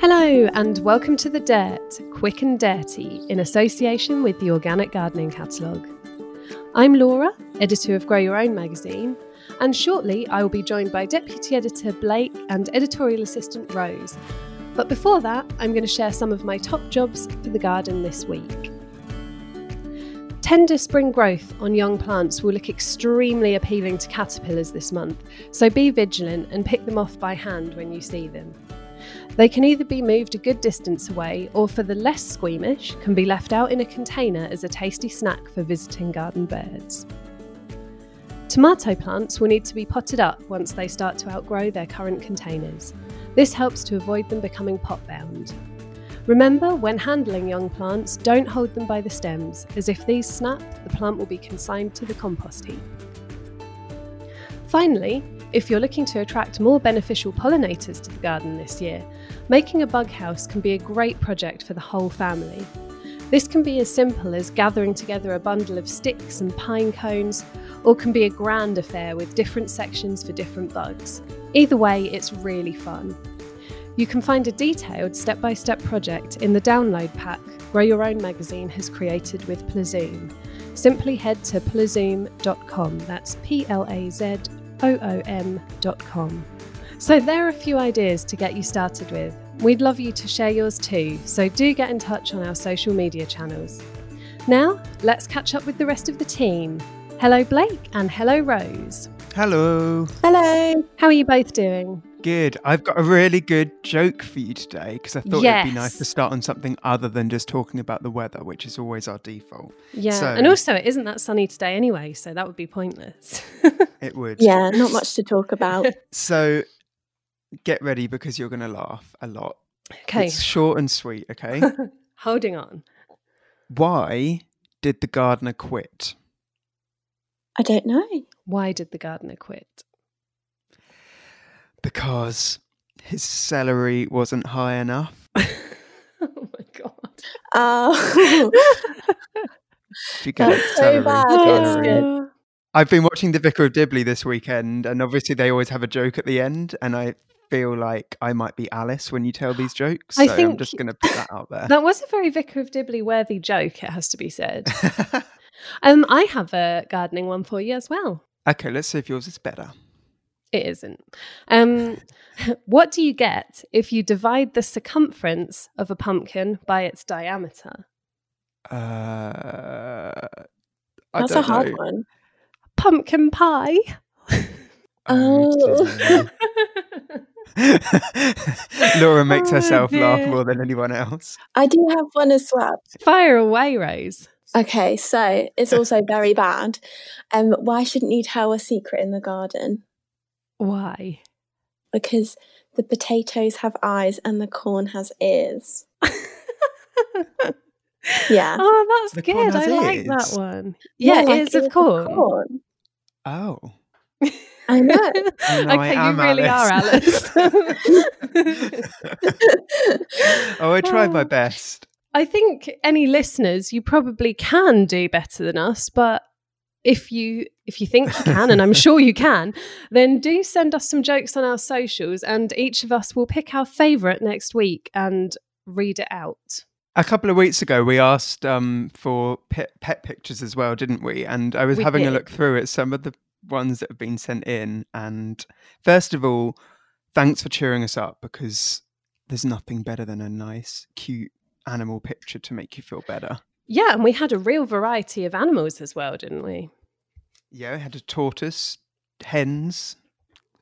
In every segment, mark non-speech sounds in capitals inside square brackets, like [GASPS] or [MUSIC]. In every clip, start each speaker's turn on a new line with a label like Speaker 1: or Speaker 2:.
Speaker 1: Hello, and welcome to The Dirt, Quick and Dirty, in association with the Organic Gardening Catalogue. I'm Laura, editor of Grow Your Own magazine, and shortly I will be joined by Deputy Editor Blake and Editorial Assistant Rose. But before that, I'm going to share some of my top jobs for the garden this week. Tender spring growth on young plants will look extremely appealing to caterpillars this month, so be vigilant and pick them off by hand when you see them. They can either be moved a good distance away or, for the less squeamish, can be left out in a container as a tasty snack for visiting garden birds. Tomato plants will need to be potted up once they start to outgrow their current containers. This helps to avoid them becoming pot bound. Remember, when handling young plants, don't hold them by the stems, as if these snap, the plant will be consigned to the compost heap. Finally, if you're looking to attract more beneficial pollinators to the garden this year, making a bug house can be a great project for the whole family. This can be as simple as gathering together a bundle of sticks and pine cones, or can be a grand affair with different sections for different bugs. Either way, it's really fun. You can find a detailed step by step project in the download pack Grow Your Own magazine has created with Plazoom. Simply head to plazoom.com, that's P L A Z O O M.com. So, there are a few ideas to get you started with. We'd love you to share yours too, so do get in touch on our social media channels. Now, let's catch up with the rest of the team. Hello, Blake, and hello, Rose.
Speaker 2: Hello.
Speaker 3: Hello.
Speaker 1: How are you both doing?
Speaker 2: Good. I've got a really good joke for you today because I thought it'd be nice to start on something other than just talking about the weather, which is always our default.
Speaker 1: Yeah,
Speaker 2: So-
Speaker 1: and also it isn't that sunny today anyway, so that would be pointless. [LAUGHS]
Speaker 2: It would.
Speaker 3: Yeah, not much to talk about. [LAUGHS]
Speaker 2: So get ready because you're going to laugh a lot.
Speaker 1: okay,
Speaker 2: It's short and sweet, okay? [LAUGHS]
Speaker 1: holding on.
Speaker 2: Why did the gardener quit?
Speaker 3: I don't know.
Speaker 1: Why did the gardener quit?
Speaker 2: Because his salary wasn't high enough. [LAUGHS]
Speaker 1: oh my god.
Speaker 3: Oh, [LAUGHS]
Speaker 2: you get
Speaker 3: That's
Speaker 2: it,
Speaker 3: so bad,
Speaker 2: salary.
Speaker 3: it's good.
Speaker 2: I've been watching The Vicar of Dibley this weekend, and obviously they always have a joke at the end, and I feel like I might be Alice when you tell these jokes.
Speaker 1: I
Speaker 2: so I'm just going to put that out there.
Speaker 1: That was a very Vicar of Dibley worthy joke, it has to be said. Um, I have a gardening one for you as well. [LAUGHS]
Speaker 2: okay, let's see if yours is better.
Speaker 1: It isn't. Um, [LAUGHS] what do you get if you divide the circumference of a pumpkin by its diameter?
Speaker 2: Uh,
Speaker 3: That's a hard
Speaker 2: know.
Speaker 3: one.
Speaker 1: Pumpkin pie.
Speaker 3: Oh. [LAUGHS]
Speaker 2: dear. [LAUGHS] Laura makes
Speaker 1: Oh,
Speaker 2: herself laugh more than anyone else.
Speaker 3: I do have one as well.
Speaker 1: Fire away, Rose.
Speaker 3: Okay, so it's also very bad. Um, why shouldn't you tell a secret in the garden?
Speaker 1: Why?
Speaker 3: Because the potatoes have eyes and the corn has ears. [LAUGHS] Yeah.
Speaker 1: Oh, that's
Speaker 2: The
Speaker 1: good. I
Speaker 2: has
Speaker 1: like that one. Yeah,
Speaker 3: like
Speaker 1: ears of
Speaker 3: ears
Speaker 1: corn.
Speaker 2: Oh. [LAUGHS]
Speaker 3: I know.
Speaker 2: No, I
Speaker 1: okay, you really are
Speaker 2: Alice. [LAUGHS] Oh, I tried my
Speaker 1: Oh.
Speaker 2: best.
Speaker 1: I think any listeners, you probably can do better than us, but if you if you think you can, and I'm [LAUGHS] sure you can, then do send us some jokes on our socials, and each of us will pick our favourite next week and read it out.
Speaker 2: A couple of weeks ago, we asked um, for pet, pet pictures as well, didn't we? And I was
Speaker 1: We
Speaker 2: having a look through at some of the ones that have been sent in. And first of all, thanks for cheering us up because there's nothing better than a nice, cute animal picture to make you feel better.
Speaker 1: Yeah, and we had a real variety of animals as well, didn't we?
Speaker 2: Yeah, we had a tortoise, hens,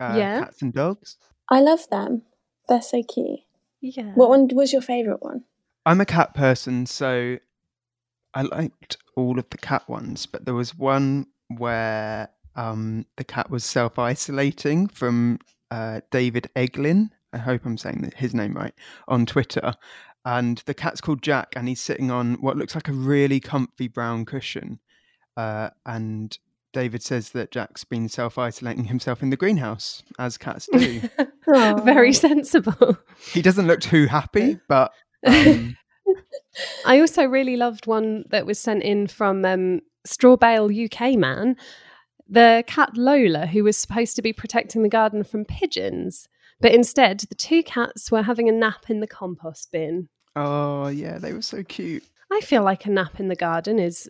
Speaker 2: uh,
Speaker 1: Yeah.
Speaker 2: cats, and dogs.
Speaker 3: I love them. They're so cute.
Speaker 1: Yeah.
Speaker 3: What one was your favourite one?
Speaker 2: I'm a cat person, so I liked all of the cat ones, but there was one where um, the cat was self isolating from uh, David Eglin. I hope I'm saying his name right on Twitter. And the cat's called Jack, and he's sitting on what looks like a really comfy brown cushion. Uh, and David says that Jack's been self isolating himself in the greenhouse, as cats do. [LAUGHS]
Speaker 1: Very sensible.
Speaker 2: he doesn't look too happy, but [LAUGHS] um,
Speaker 1: I also really loved one that was sent in from um, Strawbale UK man, the cat Lola, who was supposed to be protecting the garden from pigeons. But instead, the two cats were having a nap in the compost bin.
Speaker 2: Oh, yeah, they were so cute.
Speaker 1: I feel like a nap in the garden is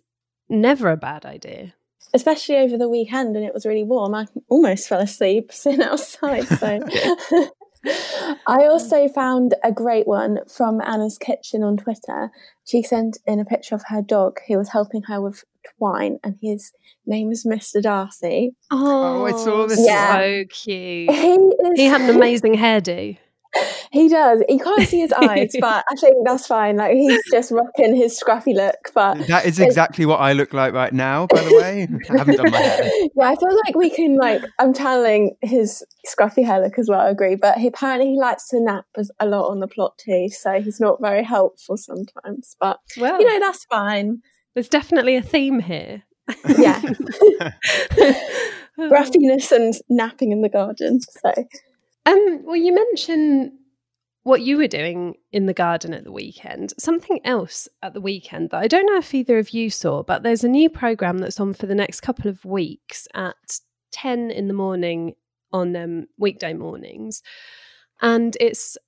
Speaker 1: never a bad idea.
Speaker 3: Especially over the weekend and it was really warm. I almost fell asleep [LAUGHS] sitting outside. So [LAUGHS] I also found a great one from Anna's Kitchen on Twitter. She sent in a picture of her dog who was helping her with twine, and his name is Mr. Darcy.
Speaker 1: Oh,
Speaker 2: I saw this.
Speaker 3: Oh, yeah.
Speaker 1: So cute.
Speaker 3: He is,
Speaker 1: He had an [LAUGHS] amazing hairdo.
Speaker 3: He does. You can't see his [LAUGHS] eyes, but I think that's fine. Like he's just rocking his scruffy look. But
Speaker 2: That is exactly what I look like right now, by the way. I haven't done my hair. [LAUGHS]
Speaker 3: yeah, I feel like we can like I'm channeling his scruffy hair look as well. I agree, but he apparently he likes to nap a lot on the plot too, so he's not very helpful sometimes. But
Speaker 1: Well,
Speaker 3: you know that's fine.
Speaker 1: There's definitely a theme here.
Speaker 3: Yeah, [LAUGHS] gruffiness and napping in the garden. So
Speaker 1: Um, well, you mentioned what you were doing in the garden at the weekend. Something else at the weekend that I don't know if either of you saw, but there's a new program that's on for the next couple of weeks at 10 in the morning on um, weekday mornings. And it's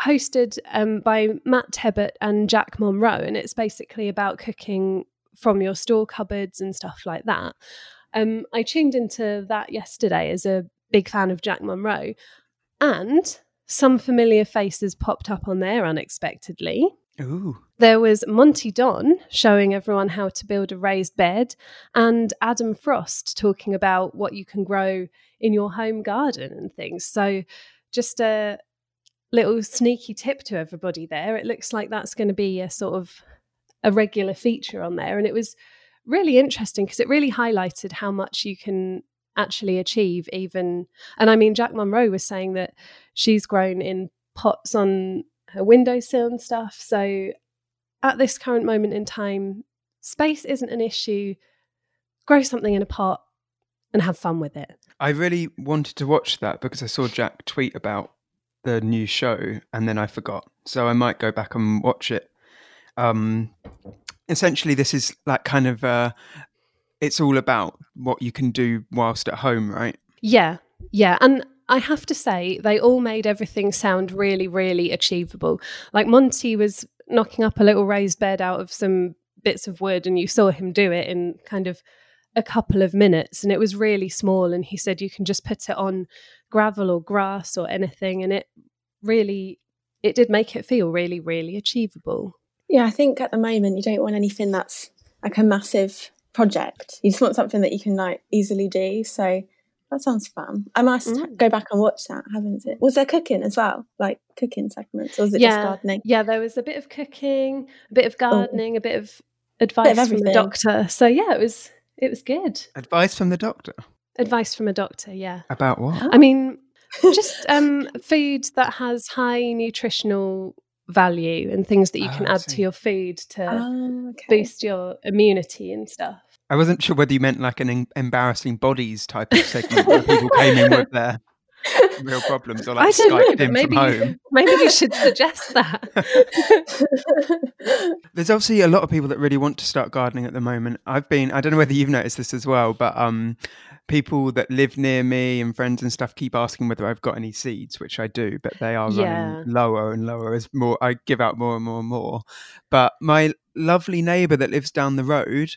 Speaker 1: hosted um, by Matt Tebbutt and Jack Monroe. And it's basically about cooking from your store cupboards and stuff like that. Um, I tuned into that yesterday as a big fan of Jack Monroe and some familiar faces popped up on there unexpectedly.
Speaker 2: Ooh.
Speaker 1: There was Monty Don showing everyone how to build a raised bed, and Adam Frost talking about what you can grow in your home garden and things. So, just a little sneaky tip to everybody there. It looks like that's going to be a sort of a regular feature on there. And it was really interesting because it really highlighted how much you can actually achieve even and i mean jack monroe was saying that she's grown in pots on her windowsill and stuff so at this current moment in time space isn't an issue grow something in a pot and have fun with it
Speaker 2: I really wanted to watch that because I saw Jack tweet about the new show and then I forgot. So I might go back and watch it. Um, essentially, this is like kind of, uh, it's all about what you can do whilst at home, right?
Speaker 1: Yeah, yeah. And I have to say, they all made everything sound really, really achievable. Like Monty was knocking up a little raised bed out of some bits of wood, and you saw him do it in kind of a couple of minutes. And it was really small. And he said you can just put it on gravel or grass or anything. And it really, it did make it feel really, really achievable.
Speaker 3: yeah, I think at the moment you don't want anything that's like a massive project. You just want something that you can like easily do. So that sounds fun. I must
Speaker 1: Mm.
Speaker 3: go back and watch that. Haven't it? Was there cooking as well, like cooking segments, or was it just gardening?
Speaker 1: Yeah, there was a bit of cooking, a bit of gardening, a bit of advice from the doctor. So yeah, it was it was good.
Speaker 2: Advice from the doctor.
Speaker 1: Advice from a doctor, yeah.
Speaker 2: About what?
Speaker 1: I mean, just um [LAUGHS] food that has high nutritional value and things that you
Speaker 2: Oh,
Speaker 1: can
Speaker 2: I
Speaker 1: add to your food to
Speaker 3: Oh, okay.
Speaker 1: boost your immunity and stuff.
Speaker 2: I wasn't sure whether you meant like an em- embarrassing bodies type of segment where people came in with [LAUGHS] their [LAUGHS] real problems or like
Speaker 1: I don't know,
Speaker 2: Skyped
Speaker 1: but
Speaker 2: in
Speaker 1: maybe
Speaker 2: from home.
Speaker 1: maybe you should suggest that. [LAUGHS]
Speaker 2: There's obviously a lot of people that really want to start gardening at the moment. I've been, I don't know whether you've noticed this as well, but um, people that live near me and friends and stuff keep asking whether I've got any seeds, which I do, but they are
Speaker 1: Yeah.
Speaker 2: running lower and lower as more I give out more and more and more. But my lovely neighbour that lives down the road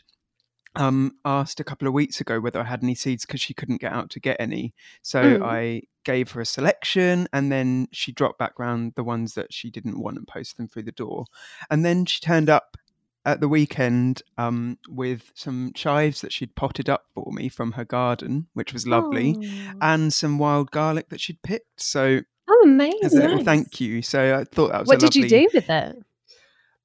Speaker 2: um, asked a couple of weeks ago whether I had any seeds because she couldn't get out to get any. So
Speaker 1: Mm.
Speaker 2: I gave her a selection and then she dropped back round the ones that she didn't want and posted them through the door. And then she turned up at the weekend um, with some chives that she'd potted up for me from her garden, which was lovely,
Speaker 1: Oh,
Speaker 2: and some wild garlic that she'd picked. So
Speaker 1: oh
Speaker 2: as a
Speaker 1: amazing.
Speaker 2: little
Speaker 3: Nice.
Speaker 2: thank you. So I thought that was
Speaker 1: What
Speaker 2: a
Speaker 1: did you do with it?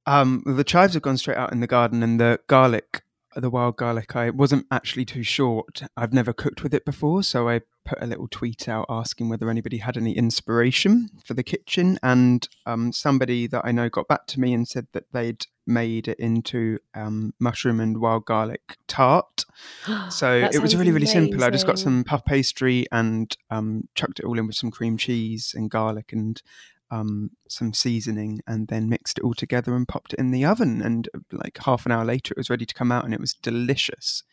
Speaker 2: um, the chives have gone straight out in the garden, and the garlic, the wild garlic, I wasn't actually too sure. What, I've never cooked with it before, so I put a little tweet out asking whether anybody had any inspiration for the kitchen, and um, somebody that I know got back to me and said that they'd made it into um, mushroom and wild garlic tart. [GASPS] So it was really, really simple. I just got some puff pastry and um, chucked it all in with some cream cheese and garlic and um, some seasoning and then mixed it all together and popped it in the oven. And uh, like half an hour later, it was ready to come out and it was delicious.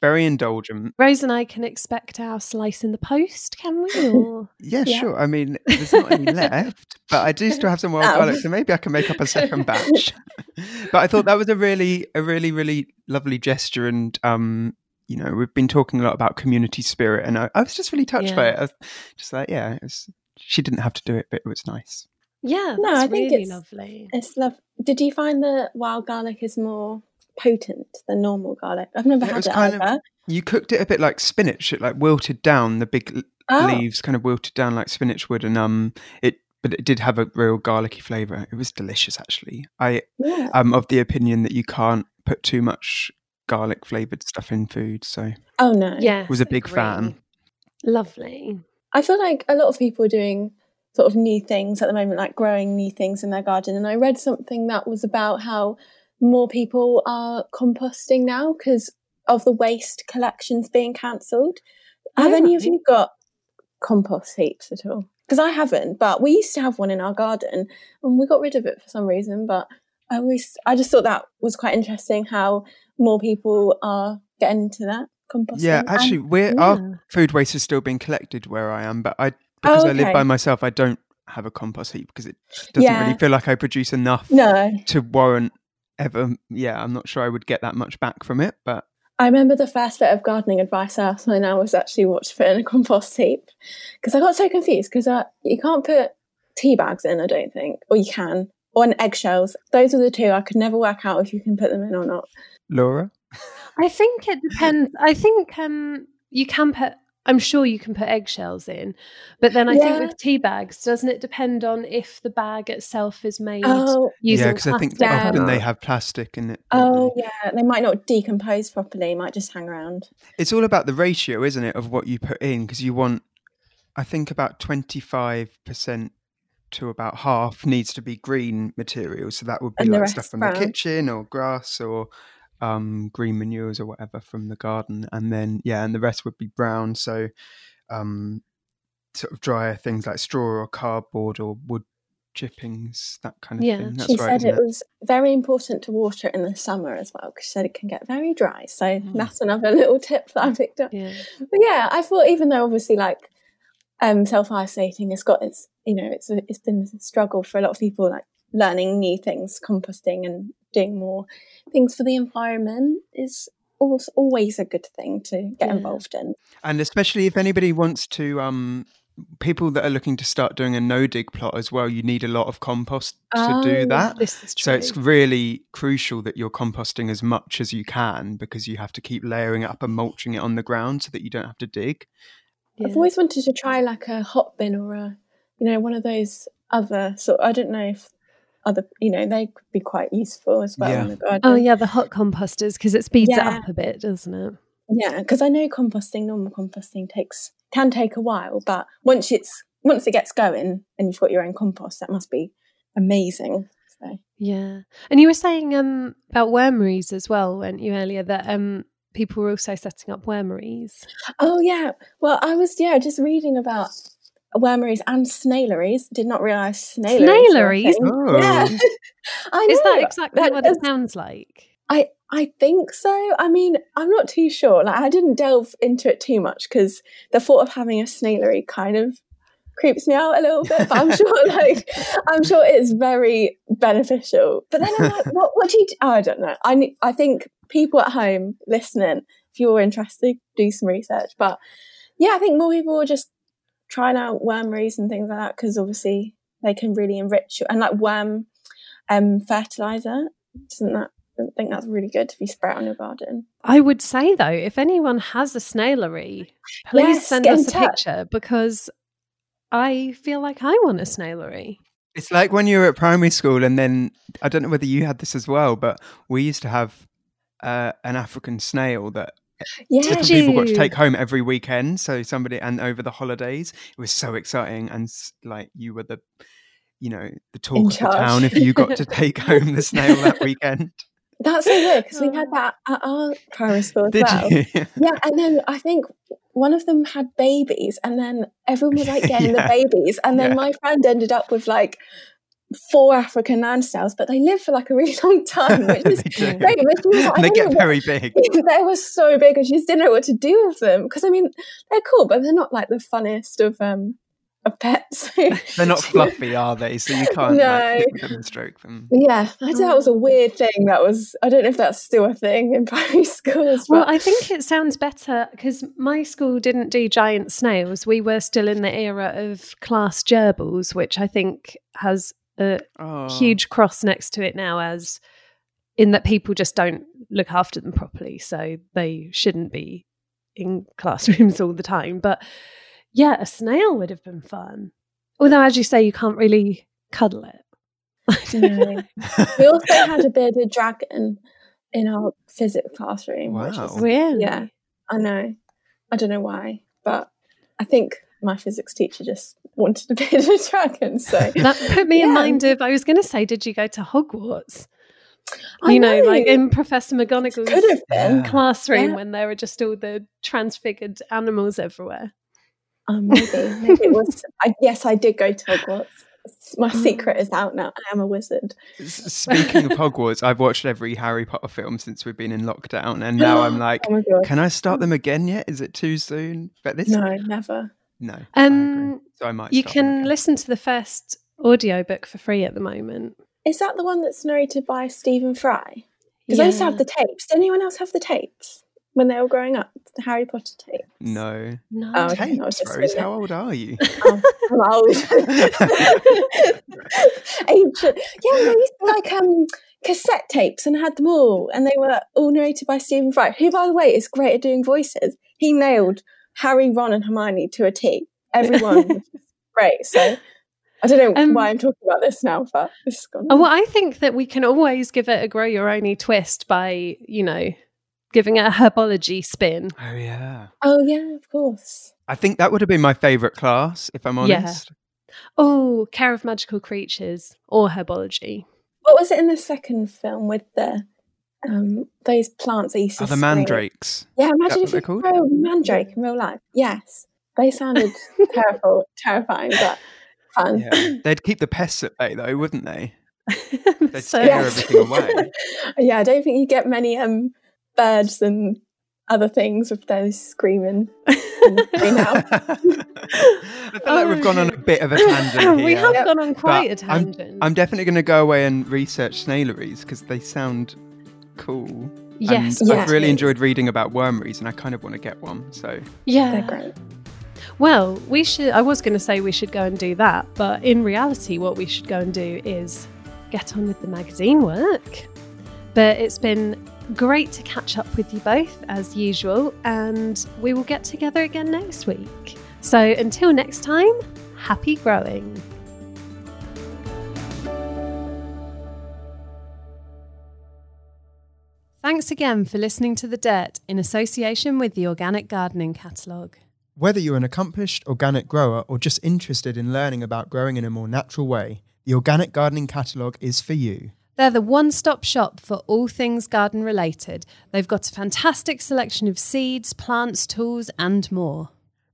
Speaker 2: Very indulgent.
Speaker 1: Rose and I can expect our slice in the post, can we? Or... [LAUGHS]
Speaker 2: yeah, yeah, sure. I mean, there's not any [LAUGHS] left, but I do still have some wild oh. garlic, so maybe I can make up a second batch. [LAUGHS] but I thought that was a really, a really, really lovely gesture. And, um, you know, we've been talking a lot about community spirit, and I, I was just really touched yeah. by it. I was just like, yeah, it was she didn't have to do it, but it was nice.
Speaker 1: Yeah, no, I think really it's lovely.
Speaker 3: It's love. Did you find the wild garlic is more potent than normal garlic? I've never it had it either. Of,
Speaker 2: you cooked it a bit like spinach. It like wilted down. The big oh. leaves kind of wilted down like spinach would, and um, it but it did have a real garlicky flavour. It was delicious, actually. I yeah. am of the opinion that you can't put too much garlic flavoured stuff in food. So,
Speaker 3: oh no,
Speaker 1: yeah,
Speaker 2: was a big fan.
Speaker 1: Lovely.
Speaker 3: I feel like a lot of people are doing sort of new things at the moment, like growing new things in their garden. And I read something that was about how more people are composting now because of the waste collections being cancelled. Have any of you got compost heaps at all? Because I haven't, but we used to have one in our garden and we got rid of it for some reason. But I always, I just thought that was quite interesting how more people are getting into that composting.
Speaker 2: Yeah, actually, we're yeah. our food waste is still being collected where I am, but I because oh, okay. I live by myself, I don't have a compost heap because it doesn't yeah. really feel like I produce enough
Speaker 3: no.
Speaker 2: to warrant ever. Yeah, I'm not sure I would get that much back from it, but.
Speaker 3: I remember the first bit of gardening advice I asked my now was actually what to put in a compost heap because I got so confused because uh, you can't put tea bags in, I don't think, or you can, or eggshells. Those are the two I could never work out if you can put them in or not.
Speaker 2: Laura?
Speaker 1: I think it depends. I think um, you can put. I'm sure you can put eggshells in, but then I yeah. think with tea bags, doesn't it depend on if the bag itself is made oh, using
Speaker 2: yeah? Because I think often they have plastic in it.
Speaker 3: Oh yeah, they might not decompose properly. Might just hang around.
Speaker 2: It's all about the ratio, isn't it, of what you put in? Because you want, I think, about twenty five percent to about half needs to be green material. So that would be and like stuff from brown. the kitchen or grass or um, green manures or whatever from the garden, and then yeah, and the rest would be brown. So um, sort of drier things like straw or cardboard or wood chippings, that kind of
Speaker 3: yeah.
Speaker 2: thing.
Speaker 3: That's she right, said it, it, was very important to water in the summer as well because she said it can get very dry. So mm. that's another [LAUGHS] little tip that I picked up.
Speaker 1: Yeah.
Speaker 3: But yeah, I thought even though obviously like um, self isolating has got its you know it's a, it's been a struggle for a lot of people like learning new things, composting and doing more things for the environment is always a good thing to get yeah. involved in.
Speaker 2: And especially if anybody wants to, um, people that are looking to start doing a no dig plot as well, you need a lot of compost to do oh, that. So it's really crucial that you're composting as much as you can because you have to keep layering it up and mulching it on the ground so that you don't have to dig.
Speaker 3: Yeah. I've always wanted to try like a hot bin or a, you know, one of those other sort. I don't know if other, you know, they could be quite useful as well
Speaker 2: yeah.
Speaker 3: in the garden.
Speaker 1: Oh yeah, the hot composters because it speeds yeah. it up a bit, doesn't it?
Speaker 3: Yeah, because I know composting, normal composting takes can take a while, but once it's once it gets going and you've got your own compost, that must be amazing. So
Speaker 1: yeah, and you were saying um about wormeries as well, weren't you earlier? That um people were also setting up wormeries.
Speaker 3: Oh yeah, well I was yeah just reading about wormeries and snaileries. Did not realise snaileries.
Speaker 1: Snaileries?
Speaker 2: Oh.
Speaker 3: Yeah. [LAUGHS]
Speaker 1: I know. Is that exactly that, what it sounds like?
Speaker 3: I I think so. I mean, I'm not too sure. Like, I didn't delve into it too much because the thought of having a snailery kind of creeps me out a little bit. But I'm sure, [LAUGHS] like, I'm sure it's very beneficial. But then I'm like, [LAUGHS] what? What do you? Do? Oh, I don't know. I I think people at home listening, if you're interested, do some research. But yeah, I think more people will just trying out wormeries and things like that because obviously they can really enrich you. And like worm um, fertilizer, doesn't that? I think that's really good to be spray on your garden.
Speaker 1: I would say though, if anyone has a snailery, please yes, send us a touch. picture because I feel like I want a snailery.
Speaker 2: It's like when you were at primary school, and then I don't know whether you had this as well, but we used to have uh, an African snail that
Speaker 3: yeah.
Speaker 2: different people got to take home every weekend. So somebody and over the holidays, it was so exciting, and like you were the, you know, the talk In of the town if you got to [LAUGHS] take home the snail that weekend.
Speaker 3: That's so weird because we had [LAUGHS] that at our primary school as
Speaker 2: Did
Speaker 3: well.
Speaker 2: you? [LAUGHS]
Speaker 3: Yeah, and then I think one of them had babies, and then everyone was like getting
Speaker 2: Yeah.
Speaker 3: the babies, and then
Speaker 2: Yeah.
Speaker 3: my friend ended up with like four African land snails, but they live for like a really [LAUGHS] long time, which is [LAUGHS]
Speaker 2: They
Speaker 3: great. But she like,
Speaker 2: they get
Speaker 3: know what-
Speaker 2: very big. [LAUGHS]
Speaker 3: they were so big, and she just didn't know what to do with them. Because I mean, they're cool, but they're not like the funniest of um of pets.
Speaker 2: They're not fluffy, are they? So you can't
Speaker 3: No.
Speaker 2: like, them and stroke them.
Speaker 3: Yeah, I thought that was a weird thing. That was I don't know if that's still a thing in primary schools.
Speaker 1: Well, I think it sounds better because my school didn't do giant snails. We were still in the era of class gerbils, which I think has a
Speaker 2: Oh.
Speaker 1: huge cross next to it now, as in that people just don't look after them properly. So they shouldn't be in classrooms [LAUGHS] all the time. But yeah, a snail would have been fun. Although, as you say, you can't really cuddle it.
Speaker 3: No. we also [LAUGHS] had a bearded dragon in our physics classroom. Which
Speaker 2: Wow.
Speaker 3: is,
Speaker 1: really?
Speaker 3: yeah, I know. I don't know why, but I think my physics teacher just wanted to be in a bearded dragon. So [LAUGHS]
Speaker 1: That put me in mind of, I was going to say, did you go to Hogwarts?
Speaker 3: I
Speaker 1: you know, like in Professor McGonagall's
Speaker 3: could have been.
Speaker 1: Classroom
Speaker 3: Yeah.
Speaker 1: when there were just all the transfigured animals everywhere.
Speaker 3: Oh, maybe. Maybe it was. [LAUGHS] I, yes, I did go to Hogwarts. My mm. secret is out now. I am a wizard.
Speaker 2: Speaking of Hogwarts, I've watched every Harry Potter film since we've been in lockdown, and now I'm [GASPS] like,
Speaker 3: Oh
Speaker 2: can I start them again yet? Is it too soon? But this,
Speaker 3: No, never.
Speaker 2: No, I agree.
Speaker 1: Um,
Speaker 2: So I might.
Speaker 1: you can listen to the first audiobook for free at the moment.
Speaker 3: Is that the one that's narrated by Stephen Fry? Because I used to have the tapes. Did anyone else have the tapes when they were growing up? The Harry Potter tapes.
Speaker 2: No.
Speaker 1: No.
Speaker 3: Oh, okay. I was
Speaker 2: Tapes,
Speaker 3: just
Speaker 2: Rose.
Speaker 3: thinking-
Speaker 2: How old are you? [LAUGHS]
Speaker 3: Oh, I'm old. [LAUGHS] [LAUGHS] Ancient. Yeah, they used to like um cassette tapes and had them all, and they were all narrated by Stephen Fry, who, by the way, is great at doing voices. He nailed Harry, Ron, and Hermione to a T. [LAUGHS] Everyone great. So I don't know
Speaker 1: Um,
Speaker 3: why I'm talking about this now, but this is gone.
Speaker 1: Oh, well, I think that we can always give it a grow your own twist by, you know, giving it a herbology spin.
Speaker 2: Oh yeah.
Speaker 3: Oh yeah, of course.
Speaker 2: I think that would have been my favourite class, if I'm
Speaker 1: Yeah.
Speaker 2: honest.
Speaker 1: Oh, care of magical creatures or herbology.
Speaker 3: What was it in the second film with the um those plants that used to
Speaker 2: Oh, the
Speaker 3: scream?
Speaker 2: mandrakes.
Speaker 3: Yeah, imagine if you
Speaker 2: they're called?
Speaker 3: grow a mandrake in real life. Yes, they sounded [LAUGHS] terrible, terrifying, but fun.
Speaker 2: Yeah. They'd keep the pests at bay, though, wouldn't they? [LAUGHS] They'd
Speaker 1: So-
Speaker 2: scare [LAUGHS] everything away.
Speaker 3: yeah, I don't think you get many um birds and other things with those screaming. in the greenhouse.
Speaker 2: I feel like we've gone on a bit of a tangent
Speaker 1: we
Speaker 2: here.
Speaker 1: have gone on quite a
Speaker 2: But I'm-
Speaker 1: tangent.
Speaker 2: I'm definitely going to go away and research snaileries because they sound cool.
Speaker 1: yes,
Speaker 2: and
Speaker 3: Yeah.
Speaker 2: I've really enjoyed reading about wormeries, and I kind of want to get one. So
Speaker 1: yeah.
Speaker 3: They're great.
Speaker 1: Well, we should. I was going to say we should go and do that, but in reality, what we should go and do is get on with the magazine work. But it's been great to catch up with you both as usual, and we will get together again next week. So until next time, happy growing. Thanks again for listening to The Dirt in association with the Organic Gardening Catalogue.
Speaker 4: Whether you're an accomplished organic grower or just interested in learning about growing in a more natural way, the Organic Gardening Catalogue is for you.
Speaker 1: They're the one stop shop for all things garden related. They've got a fantastic selection of seeds, plants, tools, and more.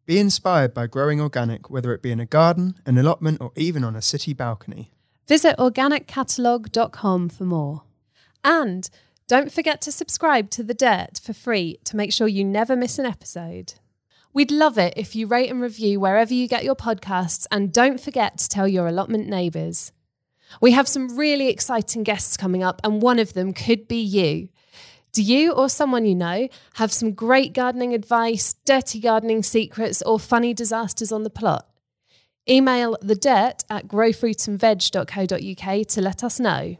Speaker 4: Be inspired by growing organic, whether it be in a garden, an allotment, or even on a city balcony.
Speaker 1: Visit organiccatalogue.com for more. And don't forget to subscribe to The Dirt for free to make sure you never miss an episode. We'd love it if you rate and review wherever you get your podcasts, and don't forget to tell your allotment neighbours. We have some really exciting guests coming up, and one of them could be you. Do you or someone you know have some great gardening advice, dirty gardening secrets, or funny disasters on the plot? Email the dirt at growfruitandveg.co.uk to let us know.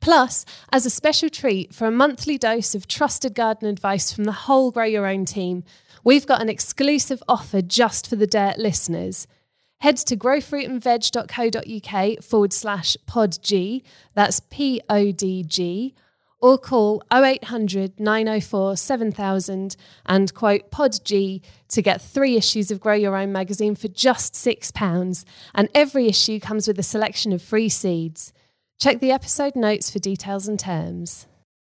Speaker 1: Plus, as a special treat for a monthly dose of trusted garden advice from the whole Grow Your Own team, we've got an exclusive offer just for the Dirt listeners. Head to growfruitandveg.co.uk forward slash podg, that's P O D G, or call 0800 904 7000 and quote PodG to get three issues of Grow Your Own magazine for just £6. And every issue comes with a selection of free seeds. Check the episode notes for details and terms.